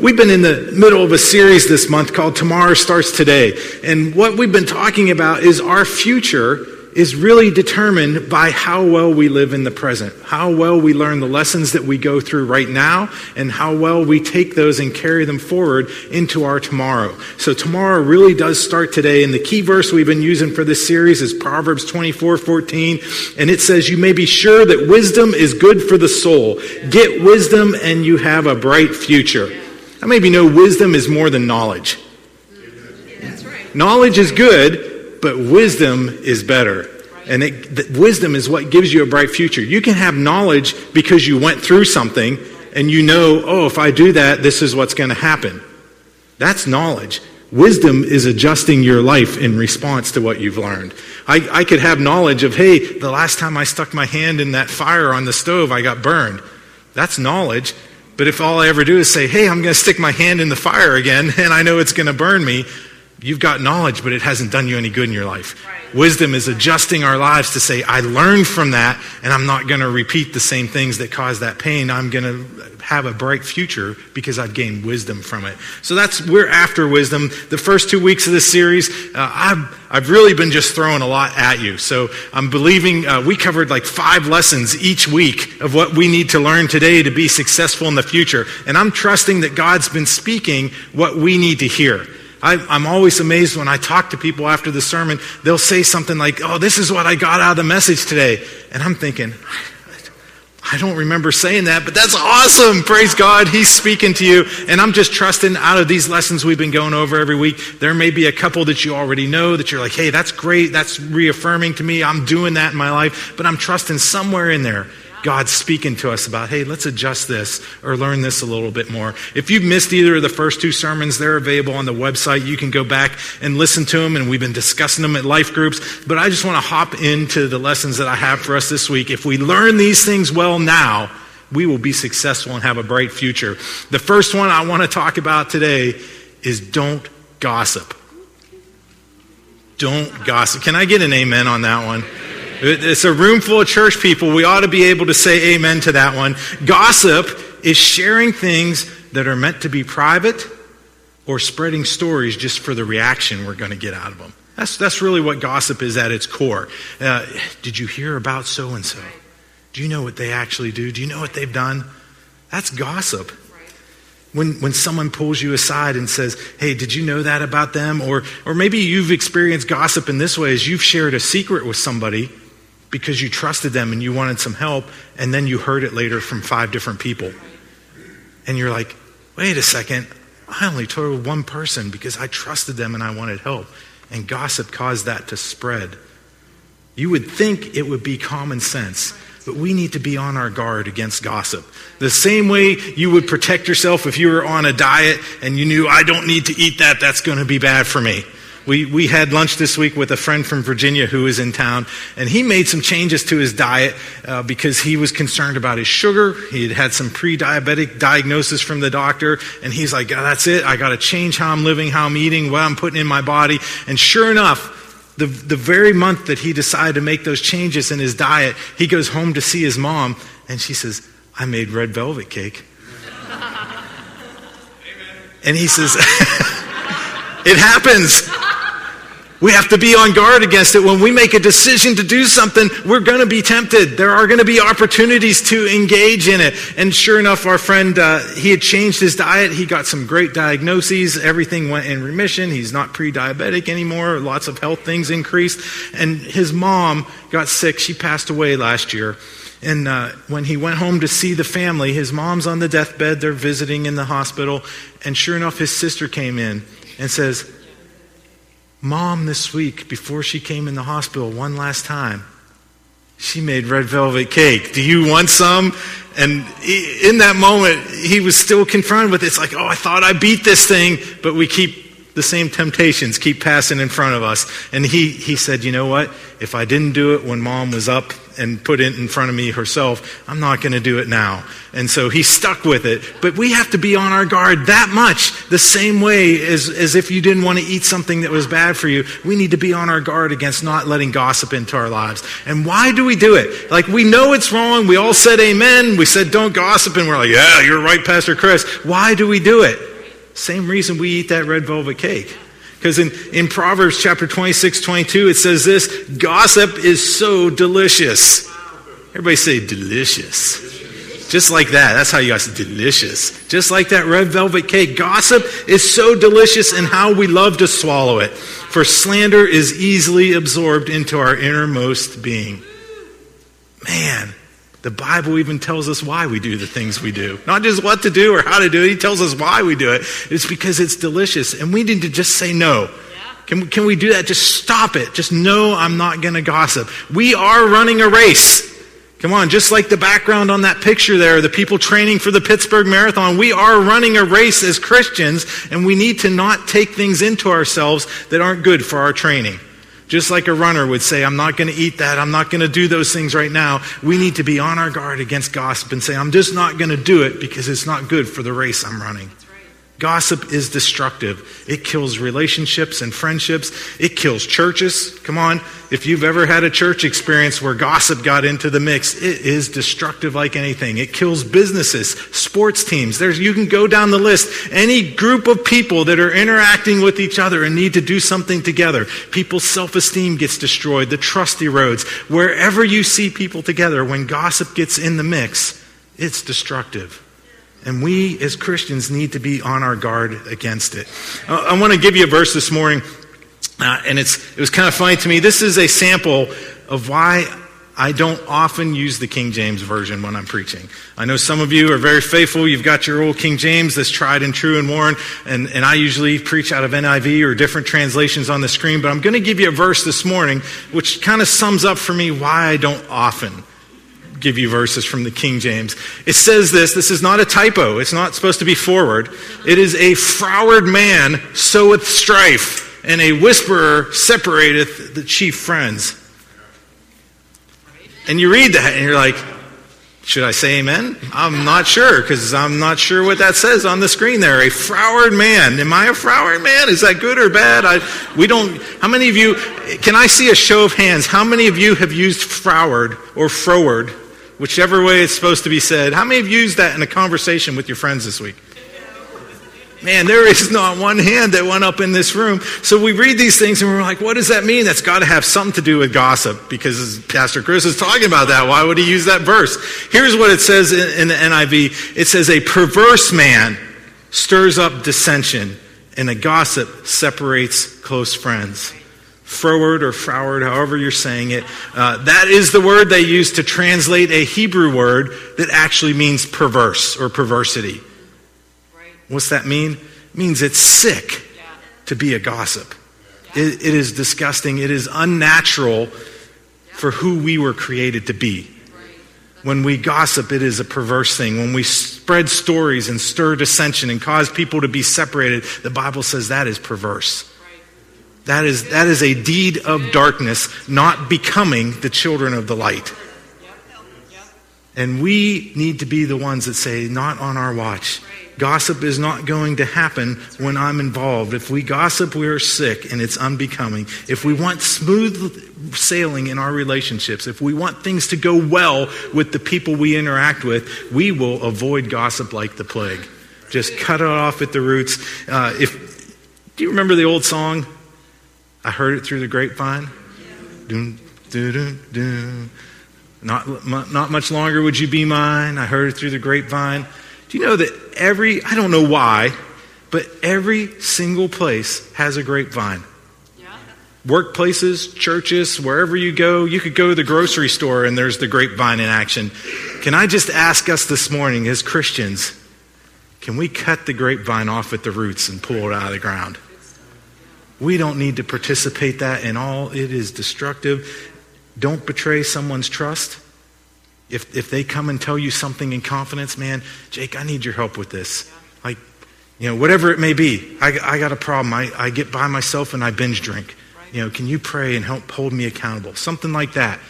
we've been in the middle of a series this month called Tomorrow Starts Today. And what we've been talking about is our future is really determined by how well we live in the present, how well we learn the lessons that we go through right now, and how well we take those and carry them forward into our tomorrow. So tomorrow really does start today, and the key verse we've been using for this series is Proverbs 24 14, and it says, You may be sure that wisdom is good for the soul. Get wisdom, and you have a bright future. Maybe know wisdom is more than knowledge. That's right. Knowledge is good, but wisdom is better. And it, wisdom is what gives you a bright future. You can have knowledge because you went through something and you know, oh, if I do that, this is what's going to happen. That's knowledge. Wisdom is adjusting your life in response to what you've learned. I, I could have knowledge of, hey, the last time I stuck my hand in that fire on the stove, I got burned. That's knowledge. But if all I ever do is say, hey, I'm going to stick my hand in the fire again and I know it's going to burn me, you've got knowledge, but it hasn't done you any good in your life. Right. Wisdom is adjusting our lives to say, I learned from that, and I'm not going to repeat the same things that caused that pain. I'm going to have a bright future because I've gained wisdom from it. So that's, we're after wisdom. The first two weeks of this series, uh, I've, I've really been just throwing a lot at you. So I'm believing uh, we covered like five lessons each week of what we need to learn today to be successful in the future. And I'm trusting that God's been speaking what we need to hear. I, am always amazed when I talk to people after the sermon. They'll say something like, Oh, this is what I got out of the message today. And I'm thinking, I don't remember saying that, but that's awesome. Praise God. He's speaking to you. And I'm just trusting out of these lessons we've been going over every week, there may be a couple that you already know that you're like, hey, that's great. That's reaffirming to me. I'm doing that in my life. But I'm trusting somewhere in there God's speaking to us about, hey, let's adjust this or learn this a little bit more. If you've missed either of the first two sermons, they're available on the website. You can go back and listen to them, and we've been discussing them at life groups. But I just want to hop into the lessons that I have for us this week. If we learn these things well now, we will be successful and have a bright future. The first one I want to talk about today is don't gossip. Don't gossip. Can I get an amen on that one? It's a room full of church people. We ought to be able to say amen to that one. Gossip is sharing things that are meant to be private or spreading stories just for the reaction we're going to get out of them. That's, that's really what gossip is at its core. Uh, did you hear about so and so? Do you know what they actually do? Do you know what they've done? That's gossip. When, when someone pulls you aside and says, Hey, did you know that about them? Or, or maybe you've experienced gossip in this way as you've shared a secret with somebody because you trusted them and you wanted some help, and then you heard it later from five different people. And you're like, wait a second, I only told one person because I trusted them and I wanted help. And gossip caused that to spread. You would think it would be common sense, but we need to be on our guard against gossip. The same way you would protect yourself if you were on a diet and you knew, I don't need to eat that, that's going to be bad for me. We, we had lunch this week with a friend from Virginia who was in town, and he made some changes to his diet uh, because he was concerned about his sugar. He had had some pre diabetic diagnosis from the doctor, and he's like, oh, That's it. I got to change how I'm living, how I'm eating, what I'm putting in my body. And sure enough, the, the very month that he decided to make those changes in his diet, he goes home to see his mom, and she says, I made red velvet cake. and he says, It happens. We have to be on guard against it. When we make a decision to do something, we're going to be tempted. There are going to be opportunities to engage in it. And sure enough, our friend, uh, he had changed his diet. He got some great diagnoses. Everything went in remission. He's not pre diabetic anymore. Lots of health things increased. And his mom got sick. She passed away last year. And uh, when he went home to see the family, his mom's on the deathbed. They're visiting in the hospital. And sure enough, his sister came in and says, Mom, this week, before she came in the hospital one last time, she made red velvet cake. Do you want some? And in that moment, he was still confronted with it. It's like, oh, I thought I beat this thing, but we keep the same temptations keep passing in front of us. And he, he said, you know what? If I didn't do it when mom was up and put it in front of me herself. I'm not going to do it now. And so he stuck with it. But we have to be on our guard that much, the same way as, as if you didn't want to eat something that was bad for you. We need to be on our guard against not letting gossip into our lives. And why do we do it? Like, we know it's wrong. We all said amen. We said don't gossip. And we're like, yeah, you're right, Pastor Chris. Why do we do it? Same reason we eat that red velvet cake. Because in, in Proverbs chapter 26, 22, it says this gossip is so delicious. Everybody say delicious. Just like that. That's how you guys say delicious. Just like that red velvet cake. Gossip is so delicious and how we love to swallow it. For slander is easily absorbed into our innermost being. Man, the Bible even tells us why we do the things we do. Not just what to do or how to do it, He tells us why we do it. It's because it's delicious. And we need to just say no. Can, can we do that? Just stop it. Just know I'm not going to gossip. We are running a race. Come on, just like the background on that picture there, the people training for the Pittsburgh Marathon, we are running a race as Christians, and we need to not take things into ourselves that aren't good for our training. Just like a runner would say, I'm not going to eat that. I'm not going to do those things right now. We need to be on our guard against gossip and say, I'm just not going to do it because it's not good for the race I'm running. Gossip is destructive. It kills relationships and friendships. It kills churches. Come on. If you've ever had a church experience where gossip got into the mix, it is destructive like anything. It kills businesses, sports teams. There's, you can go down the list. Any group of people that are interacting with each other and need to do something together. People's self-esteem gets destroyed. The trust erodes. Wherever you see people together, when gossip gets in the mix, it's destructive. And we as Christians need to be on our guard against it. I want to give you a verse this morning, uh, and it's, it was kind of funny to me. This is a sample of why I don't often use the King James Version when I'm preaching. I know some of you are very faithful. You've got your old King James that's tried and true and worn, and, and I usually preach out of NIV or different translations on the screen, but I'm going to give you a verse this morning which kind of sums up for me why I don't often give you verses from the King James. It says this this is not a typo, it's not supposed to be forward. It is a froward man soweth strife, and a whisperer separateth the chief friends. And you read that, and you're like, should I say amen? I'm not sure because I'm not sure what that says on the screen there. A froward man. Am I a froward man? Is that good or bad? I, we don't. How many of you? Can I see a show of hands? How many of you have used froward or froward whichever way it's supposed to be said. How many of you used that in a conversation with your friends this week? Man, there is not one hand that went up in this room. So we read these things and we're like, what does that mean? That's got to have something to do with gossip because Pastor Chris is talking about that. Why would he use that verse? Here's what it says in, in the NIV it says, A perverse man stirs up dissension, and a gossip separates close friends froward or froward, however you're saying it. Uh, that is the word they use to translate a Hebrew word that actually means perverse or perversity. Right. What's that mean? It means it's sick yeah. to be a gossip. Yeah. It, it is disgusting. It is unnatural yeah. for who we were created to be. When we gossip, it is a perverse thing. When we spread stories and stir dissension and cause people to be separated, the Bible says that is perverse. That is, that is a deed of darkness, not becoming the children of the light. And we need to be the ones that say, not on our watch. Gossip is not going to happen when I'm involved. If we gossip, we are sick and it's unbecoming. If we want smooth sailing in our relationships, if we want things to go well with the people we interact with, we will avoid gossip like the plague. Just cut it off at the roots. Uh, if, do you remember the old song? I heard it through the grapevine. Doom, doo, doo, doo. Not, not much longer would you be mine. I heard it through the grapevine. Do you know that every, I don't know why, but every single place has a grapevine? Yeah. Workplaces, churches, wherever you go, you could go to the grocery store and there's the grapevine in action. Can I just ask us this morning as Christians, can we cut the grapevine off at the roots and pull it out of the ground? We don't need to participate that in all. It is destructive. Don't betray someone's trust. If, if they come and tell you something in confidence, man, Jake, I need your help with this. Like, you know, whatever it may be, I, I got a problem. I, I get by myself and I binge drink. You know, can you pray and help hold me accountable? Something like that.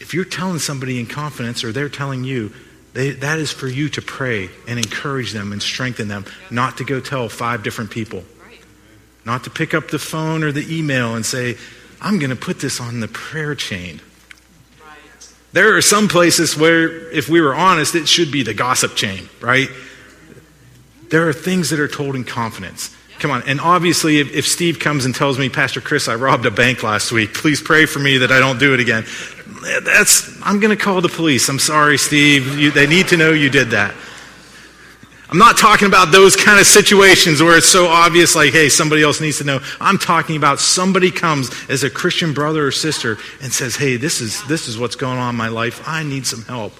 If you're telling somebody in confidence or they're telling you, they, that is for you to pray and encourage them and strengthen them, not to go tell five different people. Not to pick up the phone or the email and say, I'm going to put this on the prayer chain. There are some places where, if we were honest, it should be the gossip chain, right? there are things that are told in confidence. Come on. And obviously, if, if, Steve comes and tells me, Pastor Chris, I robbed a bank last week, please pray for me that I don't do it again. That's, I'm going to call the police. I'm sorry, Steve. You, they need to know you did that. I'm not talking about those kind of situations where it's so obvious, like, hey, somebody else needs to know. I'm talking about somebody comes as a Christian brother or sister and says, hey, this is, this is what's going on in my life. I need some help.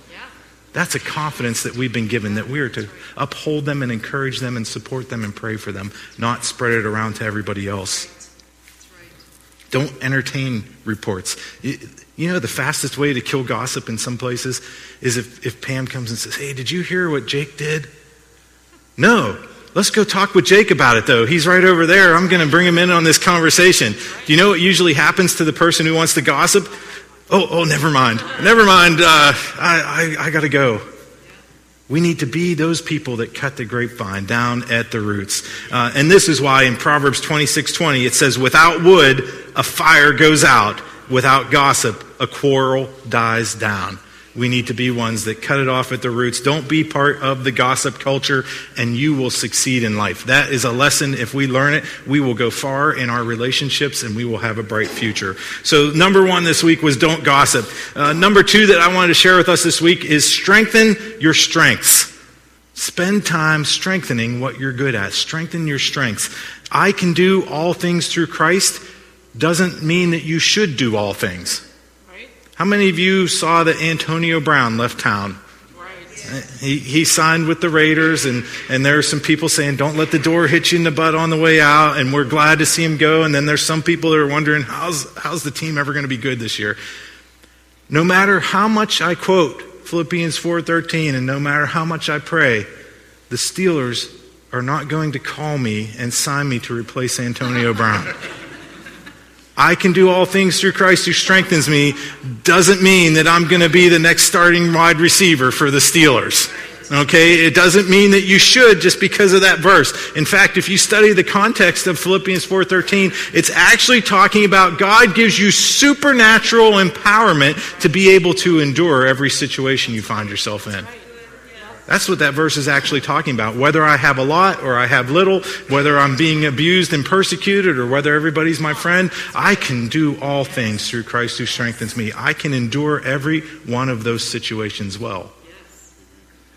That's a confidence that we've been given that we are to uphold them and encourage them and support them and pray for them, not spread it around to everybody else. Don't entertain reports. You know, the fastest way to kill gossip in some places is if, if Pam comes and says, Hey, did you hear what Jake did? No. Let's go talk with Jake about it, though. He's right over there. I'm going to bring him in on this conversation. Do you know what usually happens to the person who wants to gossip? Oh, oh, never mind. Never mind. Uh, I, I, I got to go. We need to be those people that cut the grapevine down at the roots. Uh, and this is why in Proverbs 26 20, it says, Without wood, a fire goes out. Without gossip, a quarrel dies down. We need to be ones that cut it off at the roots. Don't be part of the gossip culture, and you will succeed in life. That is a lesson. If we learn it, we will go far in our relationships and we will have a bright future. So, number one this week was don't gossip. Uh, number two that I wanted to share with us this week is strengthen your strengths. Spend time strengthening what you're good at. Strengthen your strengths. I can do all things through Christ doesn't mean that you should do all things. How many of you saw that Antonio Brown left town? He, he signed with the Raiders, and, and there are some people saying, Don't let the door hit you in the butt on the way out, and we're glad to see him go. And then there's some people that are wondering, How's, how's the team ever going to be good this year? No matter how much I quote Philippians 4:13 and no matter how much I pray, the Steelers are not going to call me and sign me to replace Antonio Brown. I can do all things through Christ who strengthens me doesn't mean that I'm going to be the next starting wide receiver for the Steelers. Okay, it doesn't mean that you should just because of that verse. In fact, if you study the context of Philippians 4:13, it's actually talking about God gives you supernatural empowerment to be able to endure every situation you find yourself in. That's what that verse is actually talking about. Whether I have a lot or I have little, whether I'm being abused and persecuted or whether everybody's my friend, I can do all things through Christ who strengthens me. I can endure every one of those situations well.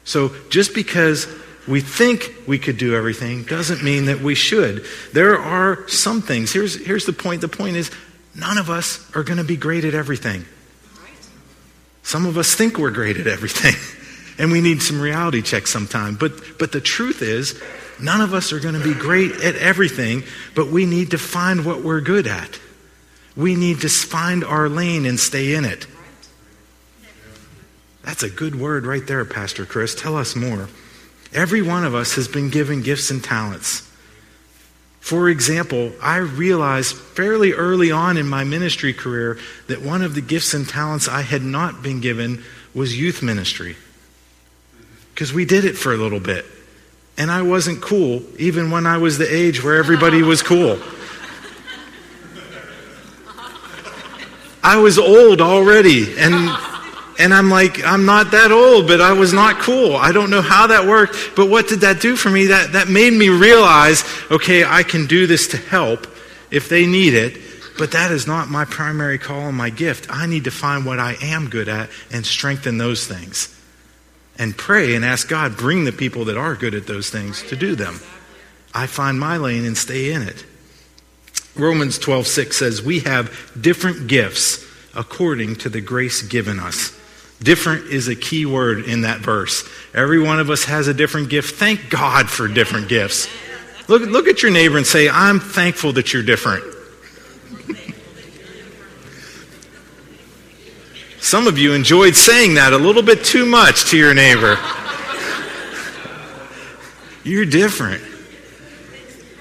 So just because we think we could do everything doesn't mean that we should. There are some things. Here's, here's the point the point is, none of us are going to be great at everything. Some of us think we're great at everything. and we need some reality checks sometime. But, but the truth is, none of us are going to be great at everything, but we need to find what we're good at. We need to find our lane and stay in it. That's a good word right there, Pastor Chris. Tell us more. Every one of us has been given gifts and talents. For example, I realized fairly early on in my ministry career that one of the gifts and talents I had not been given was youth ministry because we did it for a little bit. And I wasn't cool, even when I was the age where everybody was cool. I was old already, and, and I'm like, I'm not that old, but I was not cool. I don't know how that worked, but what did that do for me? That, that made me realize, okay, I can do this to help if they need it, but that is not my primary call and my gift. I need to find what I am good at and strengthen those things and pray and ask God, bring the people that are good at those things to do them. I find my lane and stay in it. Romans 12:6 says, "We have different gifts according to the grace given us." Different is a key word in that verse. Every one of us has a different gift. Thank God for different gifts. Look, look at your neighbor and say, I'm thankful that you're different. Some of you enjoyed saying that a little bit too much to your neighbor. You're different.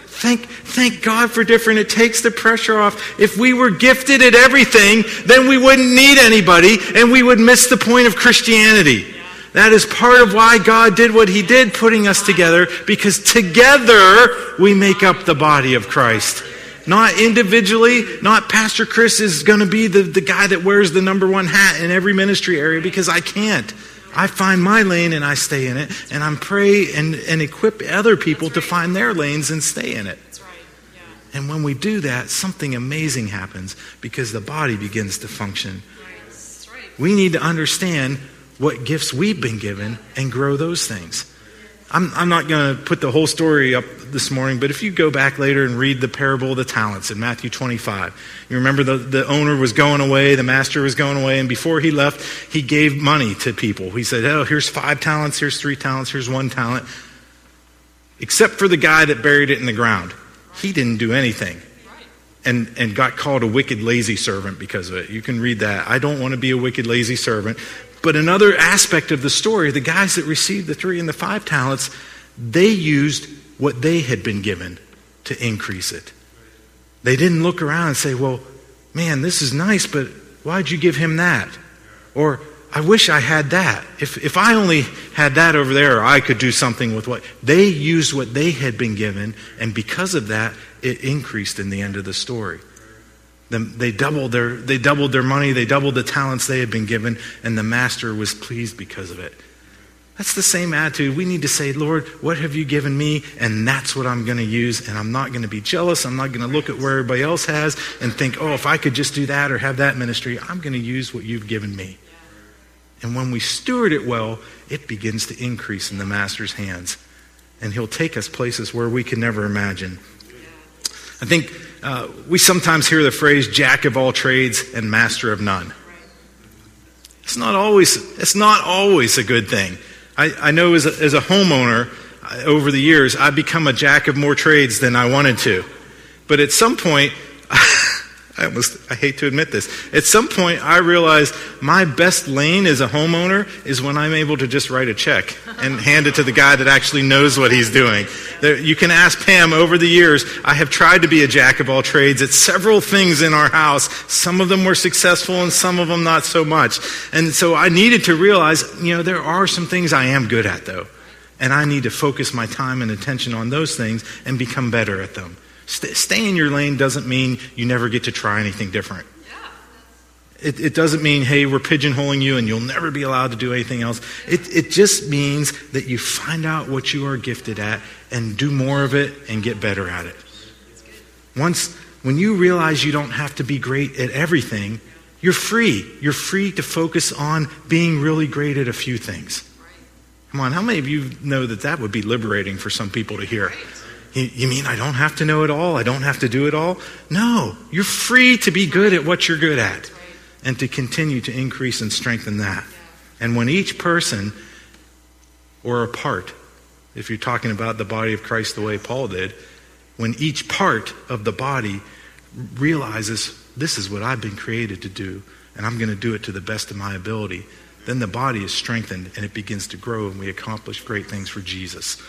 Thank, thank God for different. It takes the pressure off. If we were gifted at everything, then we wouldn't need anybody and we would miss the point of Christianity. That is part of why God did what He did, putting us together, because together we make up the body of Christ. Not individually, not Pastor Chris is going to be the, the guy that wears the number one hat in every ministry area because I can't. I find my lane and I stay in it, and I'm pray and, and equip other people to find their lanes and stay in it. Right. Yeah. And when we do that, something amazing happens because the body begins to function. Right. We need to understand what gifts we've been given and grow those things. I'm, I'm not going to put the whole story up this morning, but if you go back later and read the parable of the talents in Matthew 25, you remember the, the owner was going away, the master was going away, and before he left, he gave money to people. He said, Oh, here's five talents, here's three talents, here's one talent. Except for the guy that buried it in the ground. He didn't do anything and, and got called a wicked, lazy servant because of it. You can read that. I don't want to be a wicked, lazy servant. But another aspect of the story, the guys that received the three and the five talents, they used what they had been given to increase it. They didn't look around and say, well, man, this is nice, but why'd you give him that? Or, I wish I had that. If, if I only had that over there, I could do something with what. They used what they had been given, and because of that, it increased in the end of the story. They doubled, their, they doubled their money, they doubled the talents they had been given, and the master was pleased because of it. That's the same attitude. We need to say, Lord, what have you given me? And that's what I'm going to use. And I'm not going to be jealous. I'm not going to look at where everybody else has and think, oh, if I could just do that or have that ministry, I'm going to use what you've given me. And when we steward it well, it begins to increase in the master's hands. And he'll take us places where we can never imagine. I think uh, we sometimes hear the phrase jack of all trades and master of none. It's not always, it's not always a good thing. I, I know as a, as a homeowner, over the years, I've become a jack of more trades than I wanted to. But at some point, I almost I hate to admit this. At some point I realized my best lane as a homeowner is when I'm able to just write a check and hand it to the guy that actually knows what he's doing. There, you can ask Pam over the years, I have tried to be a jack of all trades at several things in our house. Some of them were successful and some of them not so much. And so I needed to realize, you know, there are some things I am good at though. And I need to focus my time and attention on those things and become better at them. St- stay in your lane doesn't mean you never get to try anything different. It, it, doesn't mean, hey, we're pigeonholing you and you'll never be allowed to do anything else. It, it just means that you find out what you are gifted at and do more of it and get better at it. Once, when you realize you don't have to be great at everything, you're free. You're free to focus on being really great at a few things. Come on, how many of you know that that would be liberating for some people to hear? You, mean I don't have to know it all? I don't have to do it all? No. You're free to be good at what you're good at and to continue to increase and strengthen that. And when each person or a part, if you're talking about the body of Christ the way Paul did, when each part of the body realizes this is what I've been created to do, and I'm going to do it to the best of my ability, then the body is strengthened and it begins to grow, and we accomplish great things for Jesus.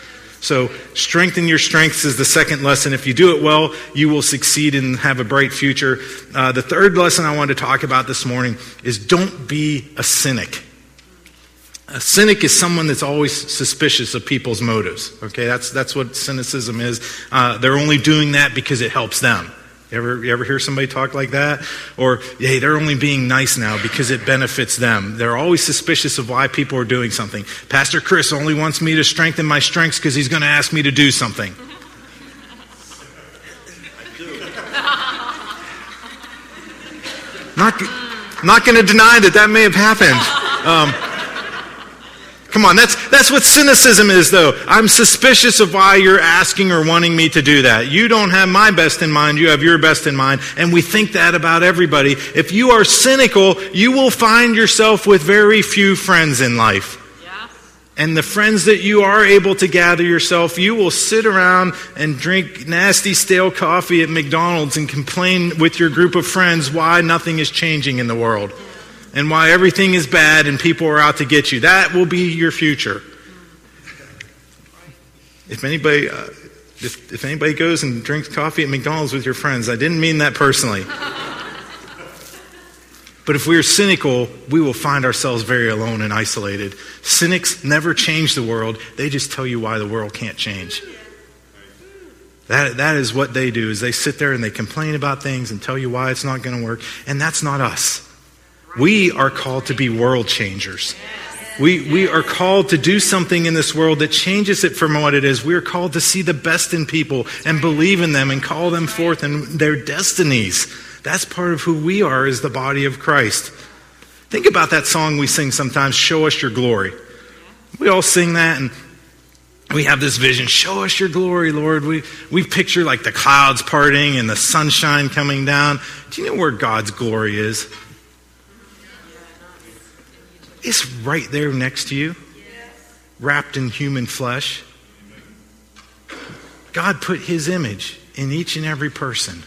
So, strengthen your strengths is the second lesson. If you do it well, you will succeed and have a bright future. Uh, the third lesson I want to talk about this morning is don't be a cynic. A cynic is someone that's always suspicious of people's motives. Okay, that's, that's what cynicism is. Uh, they're only doing that because it helps them. You ever, you ever hear somebody talk like that? Or, hey, they're only being nice now because it benefits them. They're always suspicious of why people are doing something. Pastor Chris only wants me to strengthen my strengths because he's going to ask me to do something. not, not going to deny that that may have happened. Um, Come on, that's, that's what cynicism is, though. I'm suspicious of why you're asking or wanting me to do that. You don't have my best in mind, you have your best in mind, and we think that about everybody. If you are cynical, you will find yourself with very few friends in life. And the friends that you are able to gather yourself, you will sit around and drink nasty stale coffee at McDonald's and complain with your group of friends why nothing is changing in the world and why everything is bad and people are out to get you. That will be your future. If anybody, uh, if, if anybody goes and drinks coffee at McDonald's with your friends, I didn't mean that personally. But if we are cynical, we will find ourselves very alone and isolated. Cynics never change the world, they just tell you why the world can't change. That, that is what they do is they sit there and they complain about things and tell you why it's not going to work and that's not us we are called to be world changers. We, we are called to do something in this world that changes it from what it is. We are called to see the best in people and believe in them and call them forth in their destinies. That's part of who we are as the body of Christ. Think about that song we sing sometimes, Show Us Your Glory. We all sing that and we have this vision show us your glory lord we, we picture like the clouds parting and the sunshine coming down do you know where god's glory is it's right there next to you wrapped in human flesh god put his image in each and every person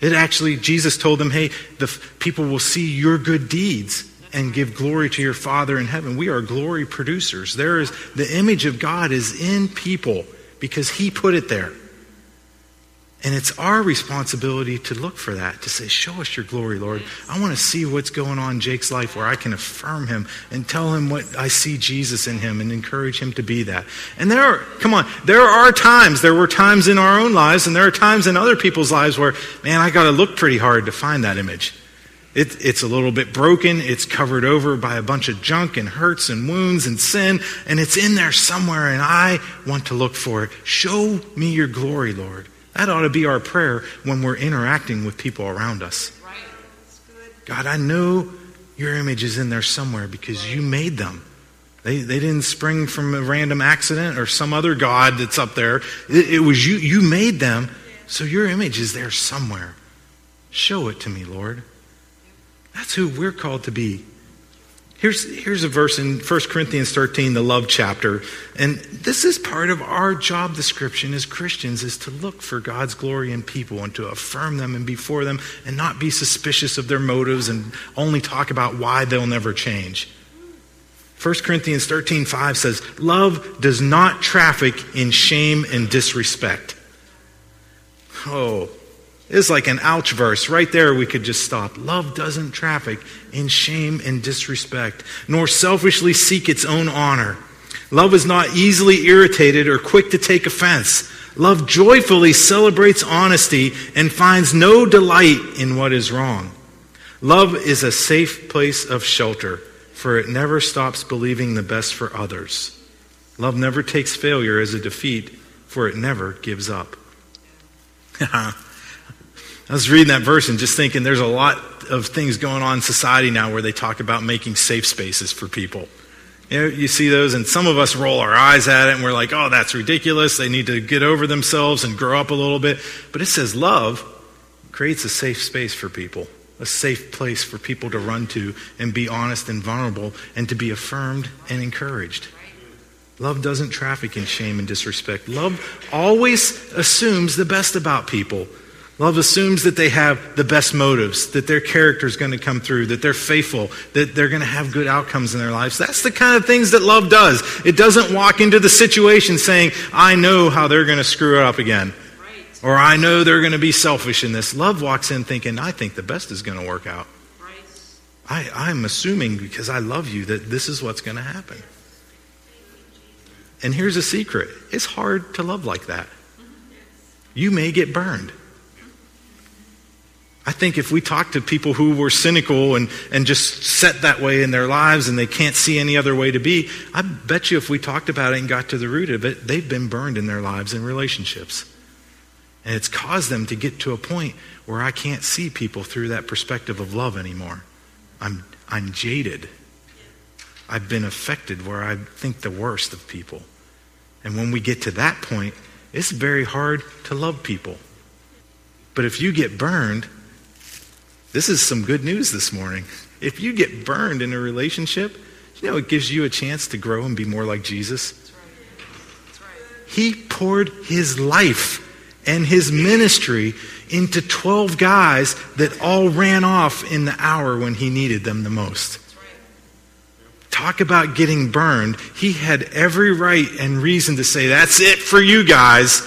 it actually jesus told them hey the people will see your good deeds and give glory to your Father in heaven. We are glory producers. There is the image of God is in people because he put it there. And it's our responsibility to look for that, to say, Show us your glory, Lord. I want to see what's going on in Jake's life where I can affirm him and tell him what I see Jesus in him and encourage him to be that. And there are, come on, there are times, there were times in our own lives, and there are times in other people's lives where, man, I got to look pretty hard to find that image. It, it's a little bit broken. It's covered over by a bunch of junk and hurts and wounds and sin, and it's in there somewhere, and I want to look for it. Show me your glory, Lord. That ought to be our prayer when we're interacting with people around us. God, I know your image is in there somewhere because you made them. They, they didn't spring from a random accident or some other God that's up there. It, it was you. You made them, so your image is there somewhere. Show it to me, Lord. That's who we're called to be. Here's, here's a verse in 1 Corinthians 13, the love chapter. And this is part of our job description as Christians is to look for God's glory in people and to affirm them and be for them and not be suspicious of their motives and only talk about why they'll never change. 1 Corinthians 13, 5 says, Love does not traffic in shame and disrespect. Oh, is like an ouch verse. Right there, we could just stop. Love doesn't traffic in shame and disrespect, nor selfishly seek its own honor. Love is not easily irritated or quick to take offense. Love joyfully celebrates honesty and finds no delight in what is wrong. Love is a safe place of shelter, for it never stops believing the best for others. Love never takes failure as a defeat, for it never gives up. I was reading that verse and just thinking there's a lot of things going on in society now where they talk about making safe spaces for people. You know, you see those, and some of us roll our eyes at it and we're like, oh, that's ridiculous. They need to get over themselves and grow up a little bit. But it says love creates a safe space for people, a safe place for people to run to and be honest and vulnerable and to be affirmed and encouraged. Love doesn't traffic in shame and disrespect. Love always assumes the best about people. Love assumes that they have the best motives, that their character is going to come through, that they're faithful, that they're going to have good outcomes in their lives. That's the kind of things that love does. It doesn't walk into the situation saying, I know how they're going to screw it up again. Right. Or I know they're going to be selfish in this. Love walks in thinking, I think the best is going to work out. Right. I, I'm assuming because I love you that this is what's going to happen. And here's a secret it's hard to love like that. Mm-hmm. You may get burned. I think if we talk to people who were cynical and, and just set that way in their lives and they can't see any other way to be, I bet you if we talked about it and got to the root of it, they've been burned in their lives and relationships. And it's caused them to get to a point where I can't see people through that perspective of love anymore. I'm, I'm jaded. I've been affected where I think the worst of people. And when we get to that point, it's very hard to love people. But if you get burned, this is some good news this morning. If you get burned in a relationship, you know, it gives you a chance to grow and be more like Jesus. He poured his life and his ministry into 12 guys that all ran off in the hour when he needed them the most. Talk about getting burned. He had every right and reason to say, That's it for you guys.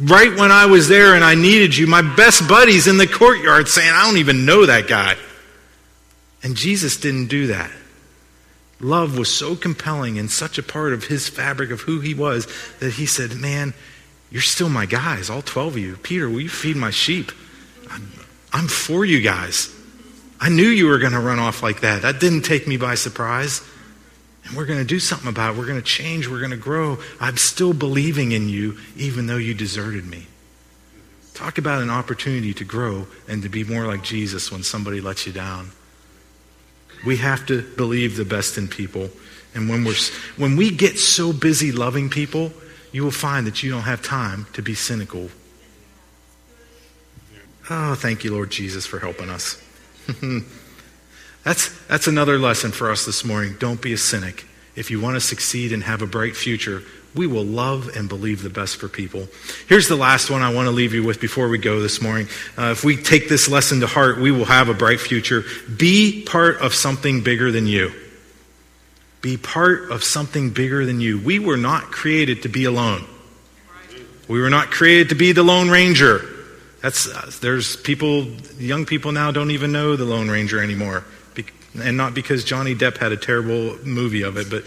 Right when I was there and I needed you, my best buddies in the courtyard saying, I don't even know that guy. And Jesus didn't do that. Love was so compelling and such a part of his fabric of who he was that he said, Man, you're still my guys, all 12 of you. Peter, will you feed my sheep? I'm, I'm for you guys. I knew you were going to run off like that. That didn't take me by surprise. And we're going to do something about it. We're going to change. We're going to grow. I'm still believing in you, even though you deserted me. Talk about an opportunity to grow and to be more like Jesus when somebody lets you down. We have to believe the best in people. And when, we're, when we get so busy loving people, you will find that you don't have time to be cynical. Oh, thank you, Lord Jesus, for helping us. that's, that's another lesson for us this morning. Don't be a cynic. If you want to succeed and have a bright future, we will love and believe the best for people. Here's the last one I want to leave you with before we go this morning. Uh, if we take this lesson to heart, we will have a bright future. Be part of something bigger than you. Be part of something bigger than you. We were not created to be alone. We were not created to be the Lone Ranger. That's uh, there's people, young people now don't even know the Lone Ranger anymore, and not because Johnny Depp had a terrible movie of it, but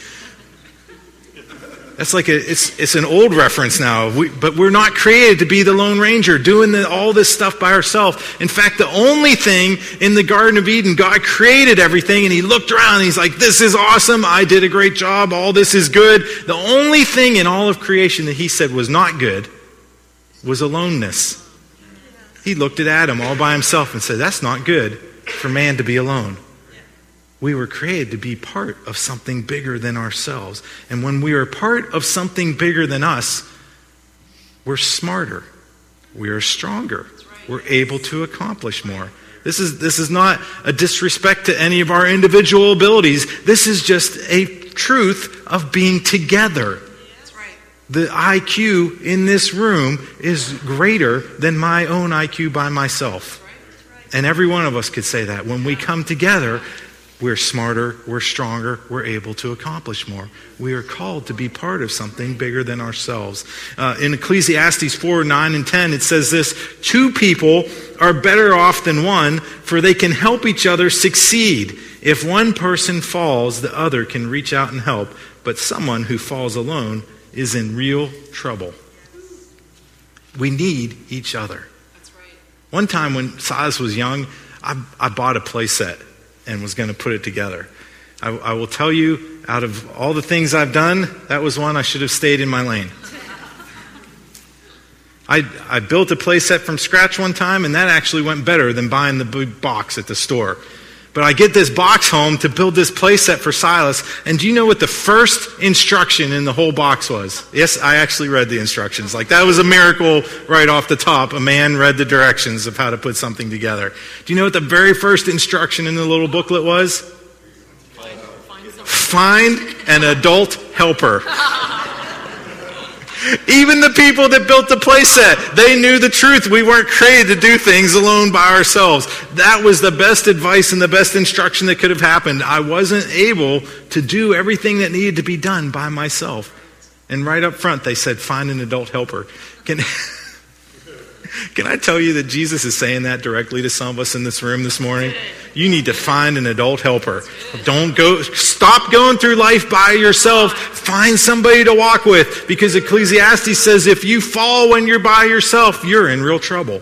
that's like a, it's, it's an old reference now. We, but we're not created to be the Lone Ranger doing the, all this stuff by ourselves. In fact, the only thing in the Garden of Eden, God created everything and he looked around and he's like, this is awesome. I did a great job. All this is good. The only thing in all of creation that he said was not good was aloneness. He looked at Adam all by himself and said, that's not good for man to be alone. We were created to be part of something bigger than ourselves. And when we are part of something bigger than us, we're smarter, we are stronger, we're able to accomplish more. This is, this is not a disrespect to any of our individual abilities. This is just a truth of being together. The IQ in this room is greater than my own IQ by myself. And every one of us could say that. When we come together, we're smarter, we're stronger, we're able to accomplish more. We are called to be part of something bigger than ourselves. Uh, in Ecclesiastes 4 9 and 10, it says this Two people are better off than one, for they can help each other succeed. If one person falls, the other can reach out and help, but someone who falls alone is in real trouble. We need each other. One time when Silas was young, I, I bought a playset and was going to put it together. I, I will tell you, out of all the things I've done, that was one I should have stayed in my lane. I, I built a playset from scratch one time, and that actually went better than buying the big box at the store. But I get this box home to build this playset for Silas, and do you know what the first instruction in the whole box was? Yes, I actually read the instructions. Like that was a miracle right off the top. A man read the directions of how to put something together. Do you know what the very first instruction in the little booklet was? Find an adult helper. Even the people that built the playset, they knew the truth. We weren't created to do things alone by ourselves. That was the best advice and the best instruction that could have happened. I wasn't able to do everything that needed to be done by myself. And right up front, they said, find an adult helper. Can, can I tell you that Jesus is saying that directly to some of us in this room this morning? You need to find an adult helper. Don't go, stop going through life by yourself. Find somebody to walk with because Ecclesiastes says if you fall when you're by yourself, you're in real trouble.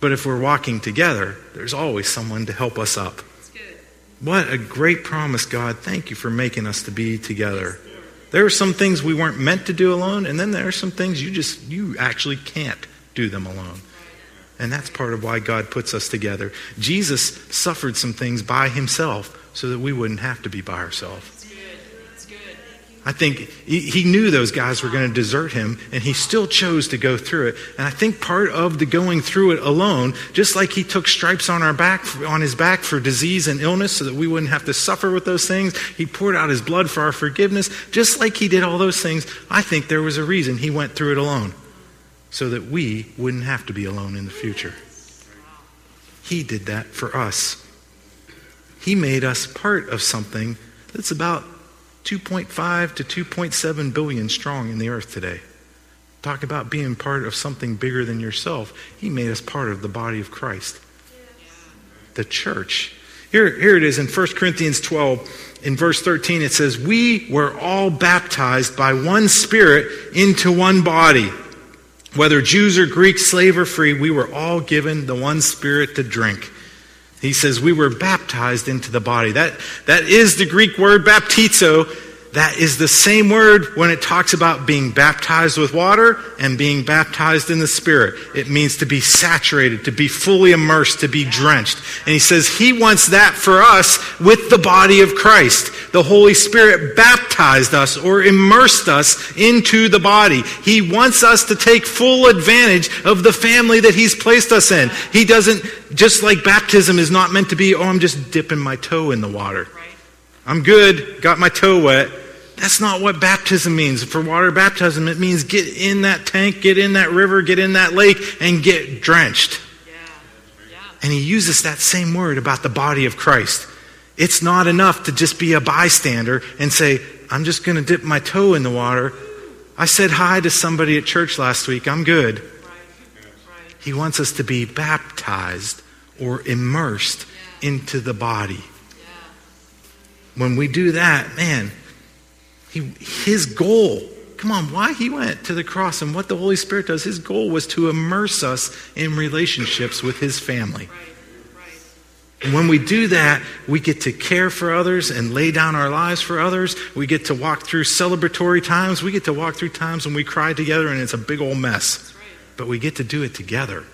But if we're walking together, there's always someone to help us up. What a great promise, God. Thank you for making us to be together. There are some things we weren't meant to do alone, and then there are some things you just, you actually can't do them alone. And that's part of why God puts us together. Jesus suffered some things by himself so that we wouldn't have to be by ourselves. I think he, knew those guys were going to desert him, and he still chose to go through it. And I think part of the going through it alone, just like he took stripes on our back, on his back for disease and illness, so that we wouldn't have to suffer with those things. He poured out his blood for our forgiveness, just like he did all those things. I think there was a reason he went through it alone so that we wouldn't have to be alone in the future. He did that for us. He made us part of something that's about 2.5 to 2.7 billion strong in the earth today. Talk about being part of something bigger than yourself. He made us part of the body of Christ, the church. Here, here it is in 1 Corinthians 12, in verse 13, it says, We were all baptized by one Spirit into one body whether Jews or Greeks, slave or free, we were all given the one Spirit to drink. He says we were baptized into the body. That, that is the Greek word baptizo. That is the same word when it talks about being baptized with water and being baptized in the Spirit. It means to be saturated, to be fully immersed, to be drenched. And he says he wants that for us with the body of Christ. The Holy Spirit baptized us or immersed us into the body. He wants us to take full advantage of the family that he's placed us in. He doesn't, just like baptism is not meant to be, oh, I'm just dipping my toe in the water. I'm good, got my toe wet. That's not what baptism means. For water baptism, it means get in that tank, get in that river, get in that lake, and get drenched. Yeah. Yeah. And he uses that same word about the body of Christ. It's not enough to just be a bystander and say, I'm just going to dip my toe in the water. I said hi to somebody at church last week. I'm good. He wants us to be baptized or immersed yeah. into the body when we do that, man, he, his goal, come on, why he went to the cross and what the Holy Spirit does, his goal was to immerse us in relationships with his family. And when we do that, we get to care for others and lay down our lives for others. We get to walk through celebratory times. We get to walk through times when we cry together and it's a big old mess. But we get to do it together.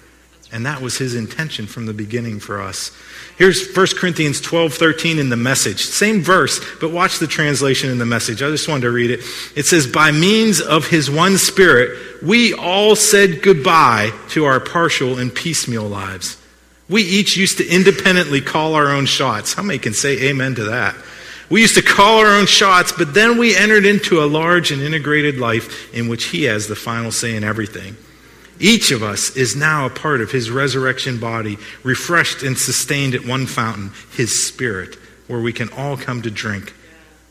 And that was his intention from the beginning for us. Here's 1 Corinthians 12, 13 in the message. Same verse, but watch the translation in the message. I just wanted to read it. It says, By means of his one spirit, we all said goodbye to our partial and piecemeal lives. We each used to independently call our own shots. How many can say amen to that? We used to call our own shots, but then we entered into a large and integrated life in which he has the final say in everything. Each of us is now a part of his resurrection body, refreshed and sustained at one fountain, his spirit, where we can all come to drink.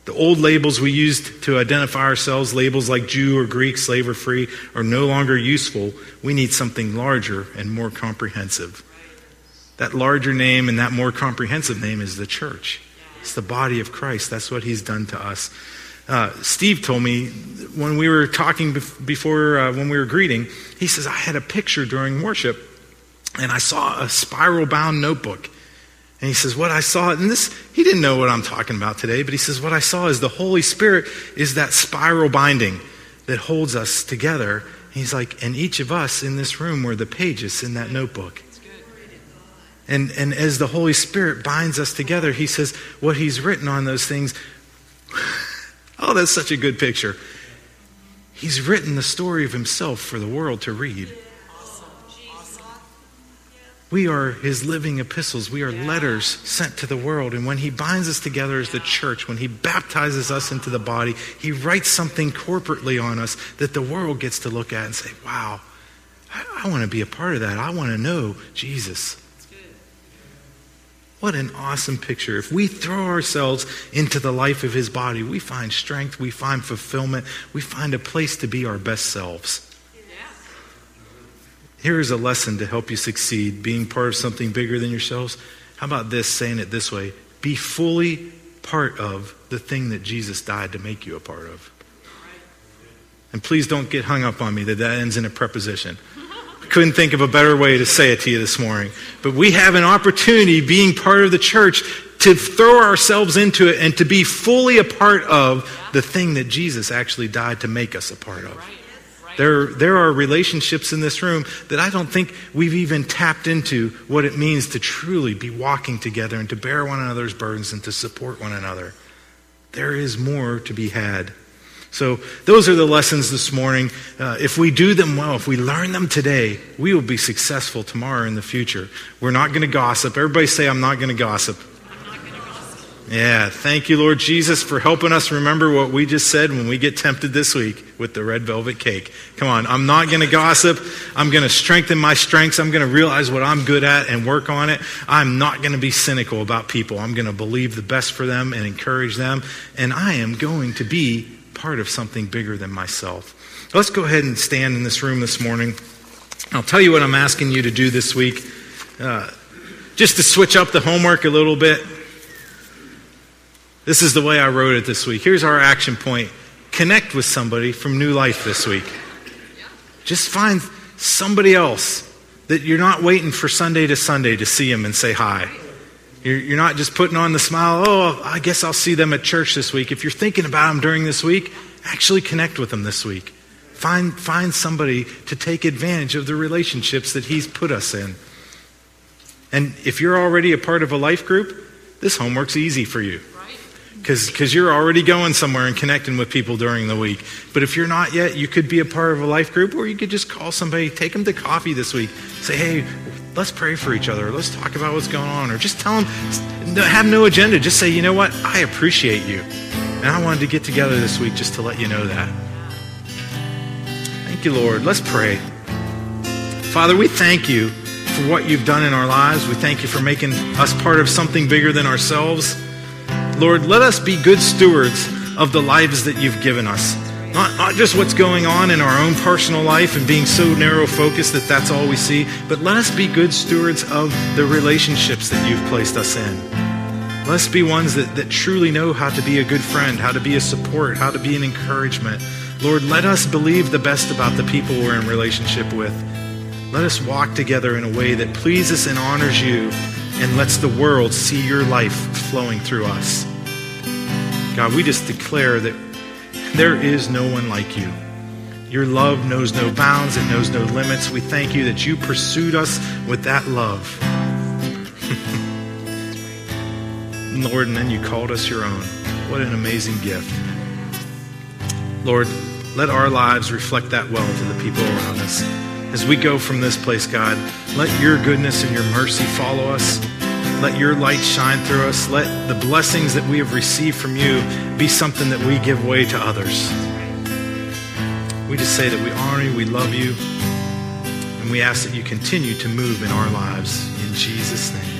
The old labels we used to identify ourselves, labels like Jew or Greek, slave or free, are no longer useful. We need something larger and more comprehensive. That larger name and that more comprehensive name is the church. It's the body of Christ. That's what he's done to us. Uh, Steve told me when we were talking before, uh, when we were greeting, he says, I had a picture during worship and I saw a spiral bound notebook. And he says, What I saw, and this, he didn't know what I'm talking about today, but he says, What I saw is the Holy Spirit is that spiral binding that holds us together. He's like, And each of us in this room were the pages in that notebook. And, and as the Holy Spirit binds us together, he says, What he's written on those things Oh, that's such a good picture. He's written the story of himself for the world to read. We are his living epistles. We are letters sent to the world. And when he binds us together as the church, when he baptizes us into the body, he writes something corporately on us that the world gets to look at and say, wow, I, I want to be a part of that. I want to know Jesus. What an awesome picture. If we throw ourselves into the life of his body, we find strength, we find fulfillment, we find a place to be our best selves. Here is a lesson to help you succeed, being part of something bigger than yourselves. How about this, saying it this way? Be fully part of the thing that Jesus died to make you a part of. And please don't get hung up on me that that ends in a preposition couldn't think of a better way to say it to you this morning. But we have an opportunity, being part of the church, to throw ourselves into it and to be fully a part of the thing that Jesus actually died to make us a part of. There, there are relationships in this room that I don't think we've even tapped into what it means to truly be walking together and to bear one another's burdens and to support one another. There is more to be had. So, those are the lessons this morning. Uh, if we do them well, if we learn them today, we will be successful tomorrow in the future. We're not going to gossip. Everybody say, I'm not going to gossip. Yeah, thank you, Lord Jesus, for helping us remember what we just said when we get tempted this week with the red velvet cake. Come on, I'm not going to gossip. I'm going to strengthen my strengths. I'm going to realize what I'm good at and work on it. I'm not going to be cynical about people. I'm going to believe the best for them and encourage them. And I am going to be part of something bigger than myself. Let's go ahead and stand in this room this morning. I'll tell you what I'm asking you to do this week. Uh, just to switch up the homework a little bit. This is the way I wrote it this week. Here's our action point connect with somebody from New Life this week. Just find somebody else that you're not waiting for Sunday to Sunday to see them and say hi. You're, you're not just putting on the smile, oh, I guess I'll see them at church this week. If you're thinking about them during this week, actually connect with them this week. Find, find somebody to take advantage of the relationships that He's put us in. And if you're already a part of a life group, this homework's easy for you because you're already going somewhere and connecting with people during the week. But if you're not yet, you could be a part of a life group, or you could just call somebody, take them to coffee this week, say, hey, let's pray for each other, let's talk about what's going on, or just tell them, have no agenda, just say, you know what, I appreciate you. And I wanted to get together this week just to let you know that. Thank you, Lord. Let's pray. Father, we thank you for what you've done in our lives. We thank you for making us part of something bigger than ourselves. Lord, let us be good stewards of the lives that you've given us. Not, not just what's going on in our own personal life and being so narrow focused that that's all we see, but let us be good stewards of the relationships that you've placed us in. Let us be ones that, that truly know how to be a good friend, how to be a support, how to be an encouragement. Lord, let us believe the best about the people we're in relationship with. Let us walk together in a way that pleases and honors you and lets the world see your life flowing through us. God, we just declare that there is no one like you. Your love knows no bounds, it knows no limits. We thank you that you pursued us with that love. Lord, and then you called us your own. What an amazing gift. Lord, let our lives reflect that well to the people around us. As we go from this place, God, let your goodness and your mercy follow us. Let your light shine through us. Let the blessings that we have received from you be something that we give way to others. We just say that we honor you, we love you, and we ask that you continue to move in our lives. In Jesus' name.